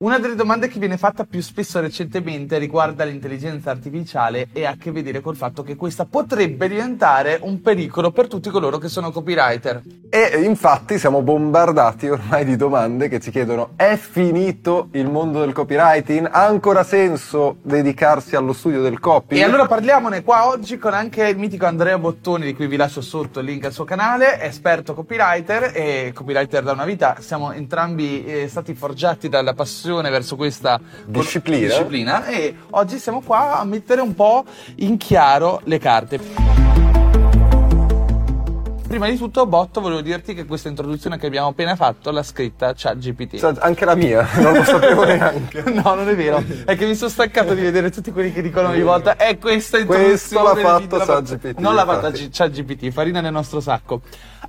Una delle domande che viene fatta più spesso recentemente riguarda l'intelligenza artificiale e ha a che vedere col fatto che questa potrebbe diventare un pericolo per tutti coloro che sono copywriter. E infatti siamo bombardati ormai di domande che ci chiedono è finito il mondo del copywriting? Ha ancora senso dedicarsi allo studio del copy? E allora parliamone qua oggi con anche il mitico Andrea Bottoni di cui vi lascio sotto il link al suo canale, esperto copywriter e copywriter da una vita. Siamo entrambi eh, stati forgiati dalla passione passione verso questa disciplina. disciplina e oggi siamo qua a mettere un po' in chiaro le carte. Prima di tutto, Botto, volevo dirti che questa introduzione che abbiamo appena fatto l'ha scritta ChatGPT. Anche la mia, non lo sapevo neanche. no, non è vero. È che mi sono staccato di vedere tutti quelli che dicono ogni volta è questa introduzione. Questo l'ha fatto ChatGPT. Non l'ha fatta ChatGPT, farina nel nostro sacco.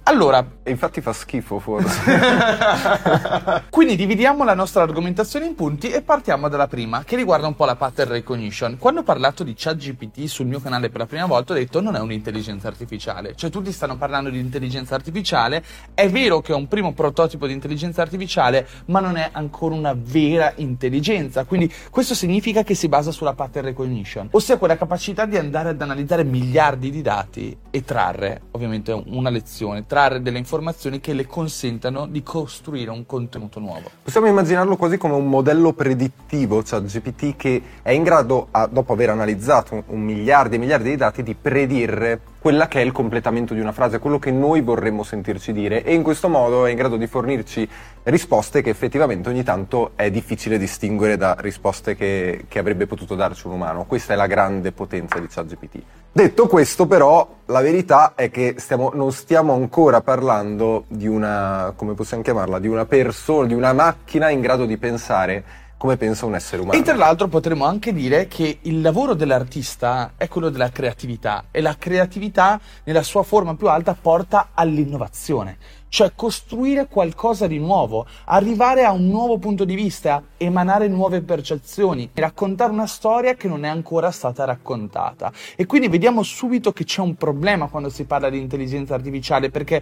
Allora, infatti fa schifo forse. Quindi dividiamo la nostra argomentazione in punti e partiamo dalla prima, che riguarda un po' la pattern recognition. Quando ho parlato di ChatGPT sul mio canale per la prima volta ho detto non è un'intelligenza artificiale, cioè tutti stanno parlando di intelligenza artificiale, è vero che è un primo prototipo di intelligenza artificiale, ma non è ancora una vera intelligenza, quindi questo significa che si basa sulla pattern recognition, ossia quella capacità di andare ad analizzare miliardi di dati e trarre ovviamente una lezione, trarre delle informazioni che le consentano di costruire un contenuto nuovo. Possiamo immaginarlo quasi come un modello predittivo, cioè GPT che è in grado, a, dopo aver analizzato un, miliardi e miliardi di dati, di predire quella che è il completamento di una frase, quello che noi vorremmo sentirci dire e in questo modo è in grado di fornirci risposte che effettivamente ogni tanto è difficile distinguere da risposte che, che avrebbe potuto darci un umano. Questa è la grande potenza di ChatGPT. Detto questo però, la verità è che stiamo, non stiamo ancora parlando di una, come possiamo chiamarla, di una persona, di una macchina in grado di pensare come pensa un essere umano. E tra l'altro potremmo anche dire che il lavoro dell'artista è quello della creatività e la creatività nella sua forma più alta porta all'innovazione, cioè costruire qualcosa di nuovo, arrivare a un nuovo punto di vista, emanare nuove percezioni, raccontare una storia che non è ancora stata raccontata. E quindi vediamo subito che c'è un problema quando si parla di intelligenza artificiale perché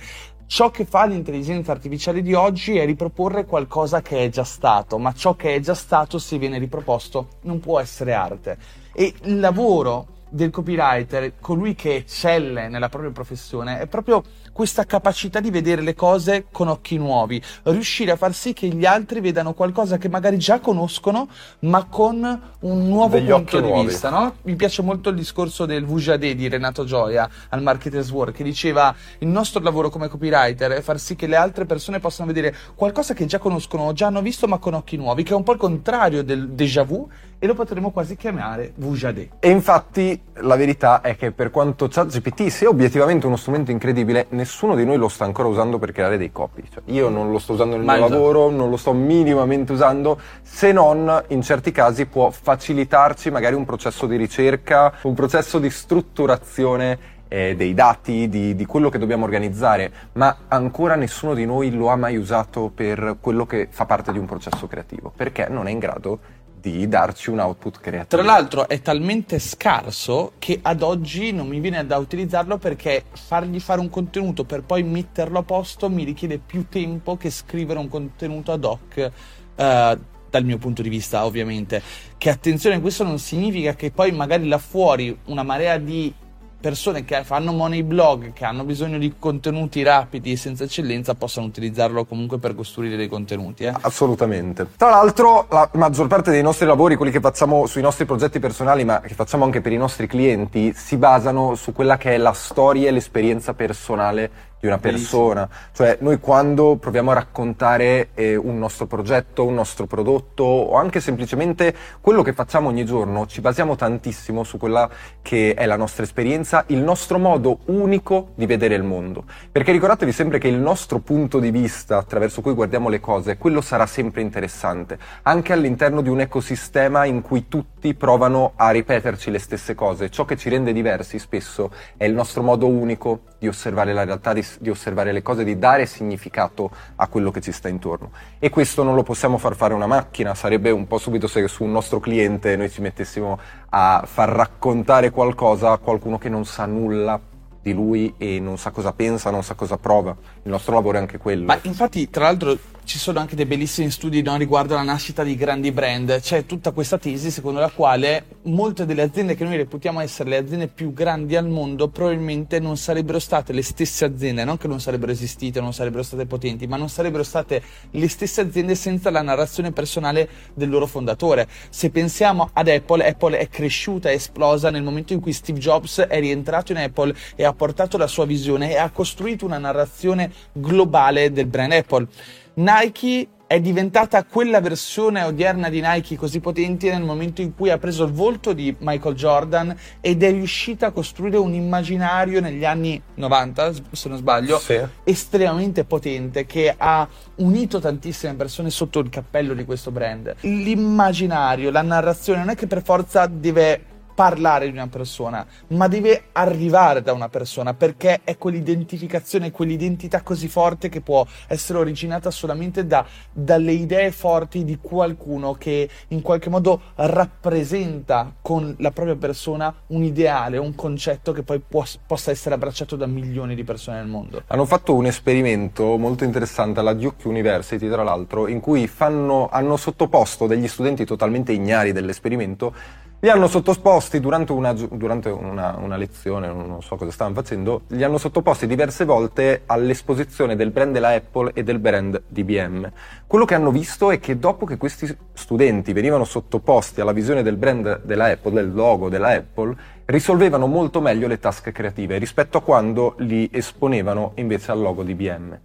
Ciò che fa l'intelligenza artificiale di oggi è riproporre qualcosa che è già stato, ma ciò che è già stato se viene riproposto non può essere arte. E il lavoro del copywriter, colui che eccelle nella propria professione, è proprio questa capacità di vedere le cose con occhi nuovi, riuscire a far sì che gli altri vedano qualcosa che magari già conoscono, ma con un nuovo Degli punto di nuovi. vista. No? Mi piace molto il discorso del Vujade di Renato Gioia al Marketers World, che diceva il nostro lavoro come copywriter è far sì che le altre persone possano vedere qualcosa che già conoscono già hanno visto, ma con occhi nuovi, che è un po' il contrario del déjà vu e lo potremmo quasi chiamare Vujade. E infatti la verità è che per quanto ChatGPT sia obiettivamente uno strumento incredibile, nessuno di noi lo sta ancora usando per creare dei copy. Cioè, io non lo sto usando nel Mai mio usato. lavoro, non lo sto minimamente usando, se non in certi casi può facilitarci magari un processo di ricerca, un processo di strutturazione eh, dei dati, di, di quello che dobbiamo organizzare, ma ancora nessuno di noi lo ha mai usato per quello che fa parte di un processo creativo, perché non è in grado di darci un output creativo. Tra l'altro è talmente scarso che ad oggi non mi viene da utilizzarlo perché fargli fare un contenuto per poi metterlo a posto mi richiede più tempo che scrivere un contenuto ad hoc. eh, dal mio punto di vista, ovviamente. Che attenzione, questo non significa che poi magari là fuori una marea di persone che fanno money blog, che hanno bisogno di contenuti rapidi e senza eccellenza, possano utilizzarlo comunque per costruire dei contenuti. Eh? Assolutamente. Tra l'altro, la maggior parte dei nostri lavori, quelli che facciamo sui nostri progetti personali, ma che facciamo anche per i nostri clienti, si basano su quella che è la storia e l'esperienza personale di una persona. Cioè, noi quando proviamo a raccontare eh, un nostro progetto, un nostro prodotto o anche semplicemente quello che facciamo ogni giorno, ci basiamo tantissimo su quella che è la nostra esperienza, il nostro modo unico di vedere il mondo. Perché ricordatevi sempre che il nostro punto di vista attraverso cui guardiamo le cose, quello sarà sempre interessante, anche all'interno di un ecosistema in cui tutti tutti provano a ripeterci le stesse cose. Ciò che ci rende diversi spesso è il nostro modo unico di osservare la realtà, di, di, osservare le cose, di dare significato a quello che ci sta intorno. E questo non lo possiamo far fare una macchina, sarebbe un po' subito se su un nostro cliente noi ci mettessimo a far raccontare qualcosa a qualcuno che non sa nulla di lui e non sa cosa pensa, non sa cosa prova. Il nostro lavoro è anche quello. Ma infatti, tra l'altro, ci sono anche dei bellissimi studi no, riguardo alla nascita di grandi brand. C'è tutta questa tesi secondo la quale molte delle aziende che noi reputiamo essere le aziende più grandi al mondo probabilmente non sarebbero state le stesse aziende, non che non sarebbero esistite, non sarebbero state potenti, ma non sarebbero state le stesse aziende senza la narrazione personale del loro fondatore. Se pensiamo ad Apple, Apple è cresciuta, è esplosa nel momento in cui Steve Jobs è rientrato in Apple e ha portato la sua visione e ha costruito una narrazione globale del brand Apple. Nike è diventata quella versione odierna di Nike così potente nel momento in cui ha preso il volto di Michael Jordan ed è riuscita a costruire un immaginario negli anni 90, se non sbaglio, sì. estremamente potente che ha unito tantissime persone sotto il cappello di questo brand. L'immaginario, la narrazione non è che per forza deve parlare di una persona, ma deve arrivare da una persona perché è quell'identificazione, quell'identità così forte che può essere originata solamente da, dalle idee forti di qualcuno che in qualche modo rappresenta con la propria persona un ideale, un concetto che poi può, possa essere abbracciato da milioni di persone nel mondo. Hanno fatto un esperimento molto interessante alla Duke University, tra l'altro, in cui fanno, hanno sottoposto degli studenti totalmente ignari dell'esperimento li hanno sottoposti durante, una, durante una, una, lezione, non so cosa stavano facendo, li hanno sottoposti diverse volte all'esposizione del brand della Apple e del brand DBM. Quello che hanno visto è che dopo che questi studenti venivano sottoposti alla visione del brand della Apple, del logo della Apple, risolvevano molto meglio le tasche creative rispetto a quando li esponevano invece al logo DBM.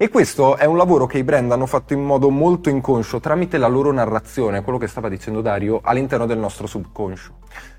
E questo è un lavoro che i brand hanno fatto in modo molto inconscio tramite la loro narrazione, quello che stava dicendo Dario, all'interno del nostro subconscio.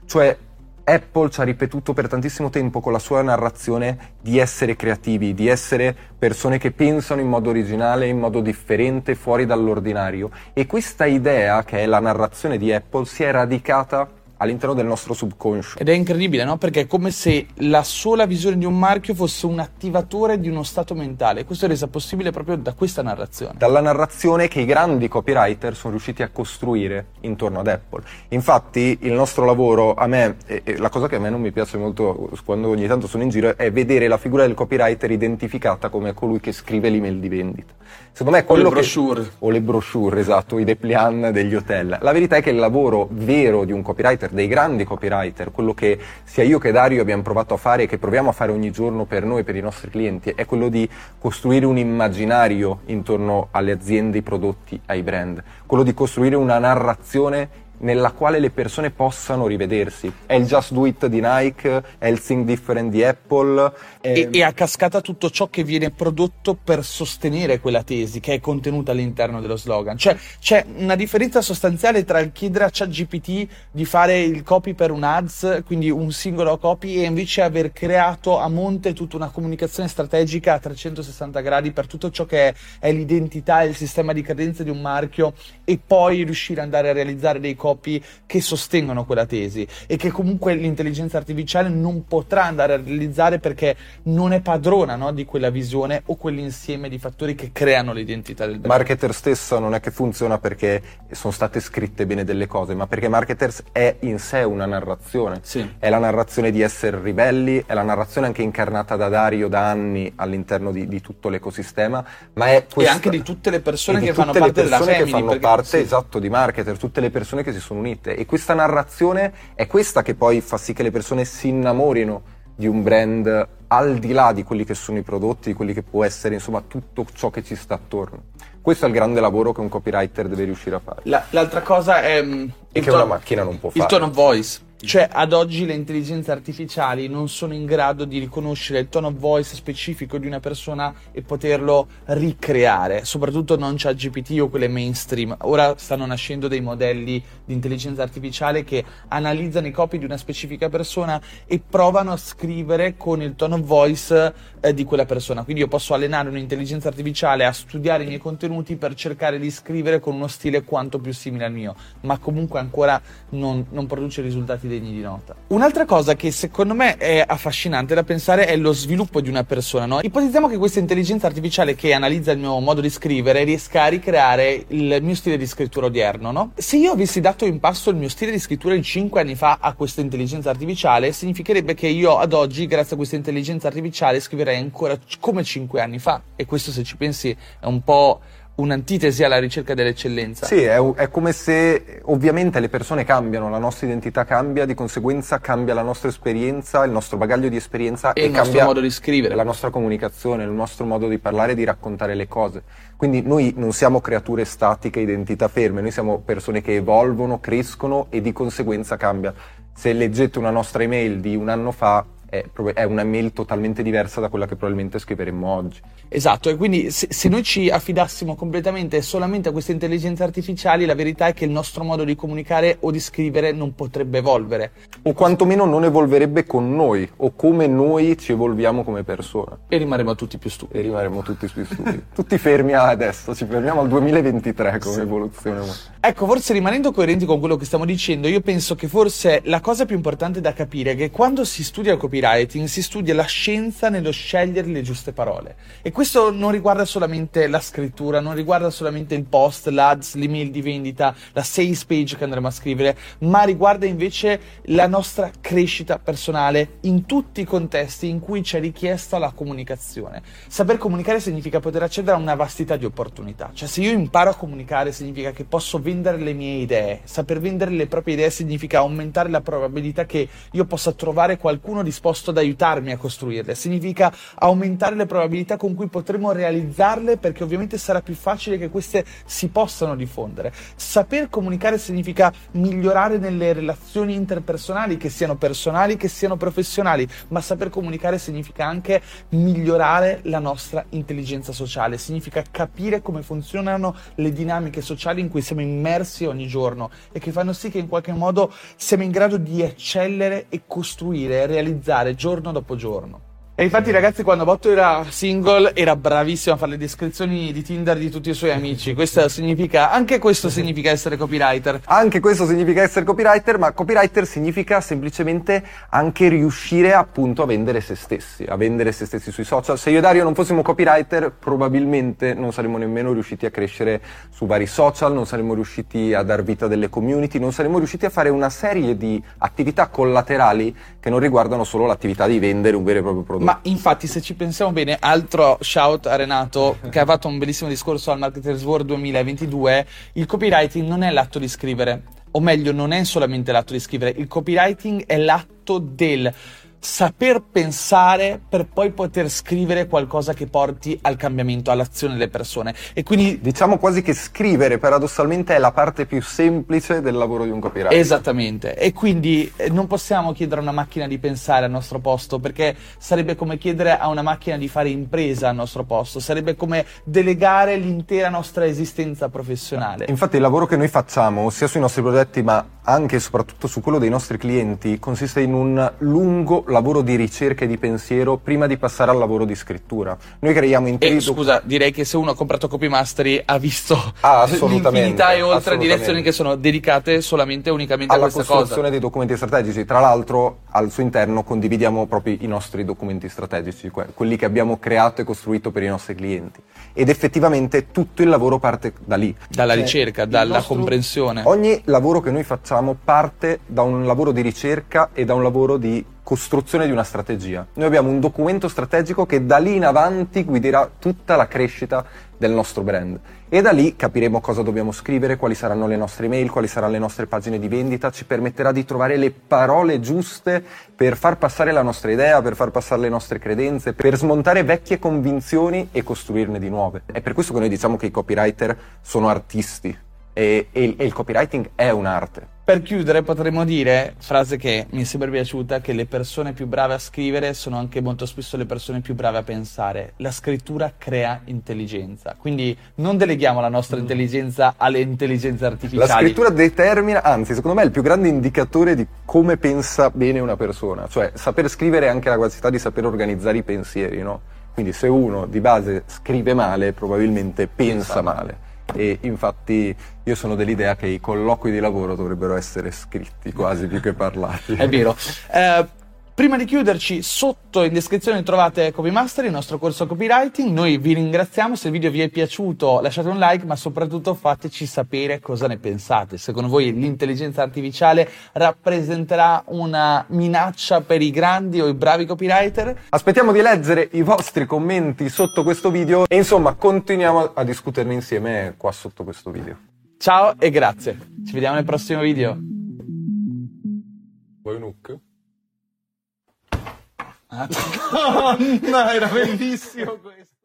Cioè Apple ci ha ripetuto per tantissimo tempo con la sua narrazione di essere creativi, di essere persone che pensano in modo originale, in modo differente, fuori dall'ordinario. E questa idea, che è la narrazione di Apple, si è radicata all'interno del nostro subconscio. Ed è incredibile, no? Perché è come se la sola visione di un marchio fosse un attivatore di uno stato mentale. Questo è reso possibile proprio da questa narrazione. Dalla narrazione che i grandi copywriter sono riusciti a costruire intorno ad Apple. Infatti, il nostro lavoro, a me, e la cosa che a me non mi piace molto quando ogni tanto sono in giro, è vedere la figura del copywriter identificata come colui che scrive l'email di vendita. Secondo me quello o le brochure. Che, o le brochure, esatto, i dépliant degli hotel. La verità è che il lavoro vero di un copywriter, dei grandi copywriter, quello che sia io che Dario abbiamo provato a fare e che proviamo a fare ogni giorno per noi, per i nostri clienti, è quello di costruire un immaginario intorno alle aziende, ai prodotti, ai brand. Quello di costruire una narrazione nella quale le persone possano rivedersi. È il Just Do It di Nike, è il Think Different di Apple. È... E, e, a cascata tutto ciò che viene prodotto per sostenere quella tesi che è contenuta all'interno dello slogan. Cioè c'è una differenza sostanziale tra il chiedere a ChatGPT di fare il copy per un ads, quindi un singolo copy, e invece aver creato a monte tutta una comunicazione strategica a 360 gradi per tutto ciò che è, è l'identità e il sistema di cadenze di un marchio e poi riuscire ad andare a realizzare dei copy copy che sostengono quella tesi e che comunque l'intelligenza artificiale non potrà andare a realizzare perché non è padrona no, di quella visione o quell'insieme di fattori che creano l'identità del brand. Marketer stesso non è che funziona perché sono state scritte bene delle cose, ma perché Marketers è in sé una narrazione. Sì. È la narrazione di essere ribelli, è la narrazione anche incarnata da Dario da anni all'interno di, di tutto l'ecosistema, ma è questa... E anche di tutte le persone che fanno parte della family. che fanno parte, sì. esatto, di Marketer, tutte le persone che si si sono unite e questa narrazione è questa che poi fa sì che le persone si innamorino di un brand al di là di quelli che sono i prodotti, di quelli che può essere insomma tutto ciò che ci sta attorno. Questo è il grande lavoro che un copywriter deve riuscire a fare. La, l'altra cosa è... Mm, e che tone, una macchina non può fare. Il tone of voice Cioè, ad oggi le intelligenze artificiali non sono in grado di riconoscere il tone of voice specifico di una persona e poterlo ricreare, soprattutto non c'ha GPT o quelle mainstream. Ora stanno nascendo dei modelli di intelligenza artificiale che analizzano i copy di una specifica persona e provano a scrivere con il tone of voice eh, di quella persona. Quindi io posso allenare un'intelligenza artificiale a studiare i miei contenuti per cercare di scrivere con uno stile quanto più simile al mio, ma comunque ancora non, non produce risultati degni di nota. Un'altra cosa che secondo me è affascinante da pensare è lo sviluppo di una persona. No? Ipotizziamo che questa intelligenza artificiale che analizza il mio modo di scrivere riesca a ricreare il mio stile di scrittura odierno. No? Se io avessi dato in pasto il mio stile di scrittura di 5 anni fa a questa intelligenza artificiale, significherebbe che io ad oggi, grazie a questa intelligenza artificiale, scriverei ancora come 5 anni fa. E questo, se ci pensi, è un po' un'antitesi alla ricerca dell'eccellenza. Sì, è, è, come se ovviamente le persone cambiano, la nostra identità cambia, di conseguenza cambia la nostra esperienza, il nostro bagaglio di esperienza e, e il nostro modo di scrivere, la nostra comunicazione, il nostro modo di parlare e di raccontare le cose. Quindi noi non siamo creature statiche, identità ferme, noi siamo persone che evolvono, crescono e di conseguenza cambia. Se leggete una nostra email di un anno fa, è, è, una mail totalmente diversa da quella che probabilmente scriveremmo oggi. Esatto, e quindi se, se, noi ci affidassimo completamente solamente a queste intelligenze artificiali, la verità è che il nostro modo di comunicare o di scrivere non potrebbe evolvere. O quantomeno non evolverebbe con noi, o come noi ci evolviamo come persona. E rimarremo tutti più stupidi. E rimarremo tutti più stupidi. tutti fermi adesso, ci fermiamo al 2023 come sì. evoluzione. Ecco, forse rimanendo coerenti con quello che stiamo dicendo, io penso che forse la cosa più importante da capire è che quando si studia il copywriting, copywriting si studia la scienza nello scegliere le giuste parole. E questo non riguarda solamente la scrittura, non riguarda solamente il post, l'ads, l'email di vendita, la sales page che andremo a scrivere, ma riguarda invece la nostra crescita personale in tutti i contesti in cui c'è richiesta la comunicazione. Saper comunicare significa poter accedere a una vastità di opportunità. Cioè se io imparo a comunicare significa che posso vendere le mie idee. Saper vendere le proprie idee significa aumentare la probabilità che io possa trovare qualcuno disposto disposto ad aiutarmi a costruirle, significa aumentare le probabilità con cui potremo realizzarle perché ovviamente sarà più facile che queste si possano diffondere. Saper comunicare significa migliorare nelle relazioni interpersonali, che siano personali, che siano professionali, ma saper comunicare significa anche migliorare la nostra intelligenza sociale, significa capire come funzionano le dinamiche sociali in cui siamo immersi ogni giorno e che fanno sì che in qualche modo siamo in grado di eccellere e costruire, realizzare migliorare giorno dopo giorno. E infatti, ragazzi, quando Botto era single, era bravissimo a fare le descrizioni di Tinder di tutti i suoi amici. Questo significa, anche questo significa essere copywriter. Anche questo significa essere copywriter, ma copywriter significa semplicemente anche riuscire appunto a vendere se stessi, a vendere se stessi sui social. Se io e Dario non fossimo copywriter, probabilmente non saremmo nemmeno riusciti a crescere su vari social, non saremmo riusciti a dar vita a delle community, non saremmo riusciti a fare una serie di attività collaterali che non riguardano solo l'attività di vendere un vero e proprio prodotto. Ma infatti, se ci pensiamo bene, altro shout a Renato che ha fatto un bellissimo discorso al Marketers World 2022. Il copywriting non è l'atto di scrivere, o meglio, non è solamente l'atto di scrivere, il copywriting è l'atto del saper pensare per poi poter scrivere qualcosa che porti al cambiamento, all'azione delle persone. E quindi diciamo quasi che scrivere paradossalmente è la parte più semplice del lavoro di un copywriter. Esattamente. E quindi eh, non possiamo chiedere a una macchina di pensare al nostro posto, perché sarebbe come chiedere a una macchina di fare impresa al nostro posto, sarebbe come delegare l'intera nostra esistenza professionale. Infatti il lavoro che noi facciamo, sia sui nostri progetti, ma anche e soprattutto su quello dei nostri clienti, consiste in un lungo lavoro di ricerca e di pensiero prima di passare al lavoro di scrittura. Noi creiamo interi eh, Scusa, direi che se uno ha comprato Copy Mastery ha visto ah, l'infinità e oltre direzioni che sono dedicate solamente e unicamente alla a questa cosa. Alla costruzione dei documenti strategici. Tra l'altro, al suo interno condividiamo proprio i nostri documenti strategici, quelli che abbiamo creato e costruito per i nostri clienti. Ed effettivamente tutto il lavoro parte da lì. Dalla cioè, ricerca, dalla nostro... comprensione. Ogni lavoro che noi facciamo parte da un lavoro di ricerca e da un lavoro di costruzione di una strategia. Noi abbiamo un documento strategico che da lì in avanti guiderà tutta la crescita del nostro brand e da lì capiremo cosa dobbiamo scrivere, quali saranno le nostre email, quali saranno le nostre pagine di vendita, ci permetterà di trovare le parole giuste per far passare la nostra idea, per far passare le nostre credenze, per smontare vecchie convinzioni e costruirne di nuove. È per questo che noi diciamo che i copywriter sono artisti, e, e- e il copywriting è un'arte. Per chiudere potremmo dire, frase che mi è sempre piaciuta, che le persone più brave a scrivere sono anche molto spesso le persone più brave a pensare. La scrittura crea intelligenza, quindi non deleghiamo la nostra intelligenza alle intelligenze La artificiali. scrittura determina, anzi, secondo me è il più grande indicatore di come pensa bene una persona, cioè saper scrivere è anche la capacità di saper organizzare i pensieri, no? Quindi se uno di base scrive male, probabilmente pensa male. E infatti io sono dell'idea che i colloqui di lavoro dovrebbero essere scritti quasi più che parlati. È vero. Eh, prima di chiuderci, sotto in descrizione trovate Copymaster, il nostro corso copywriting. Noi vi ringraziamo. Se il video vi è piaciuto, lasciate un like, ma soprattutto fateci sapere cosa ne pensate. Secondo voi l'intelligenza artificiale rappresenterà una minaccia per i grandi o i bravi copywriter? Aspettiamo di leggere i vostri commenti sotto questo video e insomma continuiamo a discuterne insieme qua sotto questo video. Ciao e grazie. Ci vediamo nel prossimo video. Vuoi un hook? no, era bellissimo questo.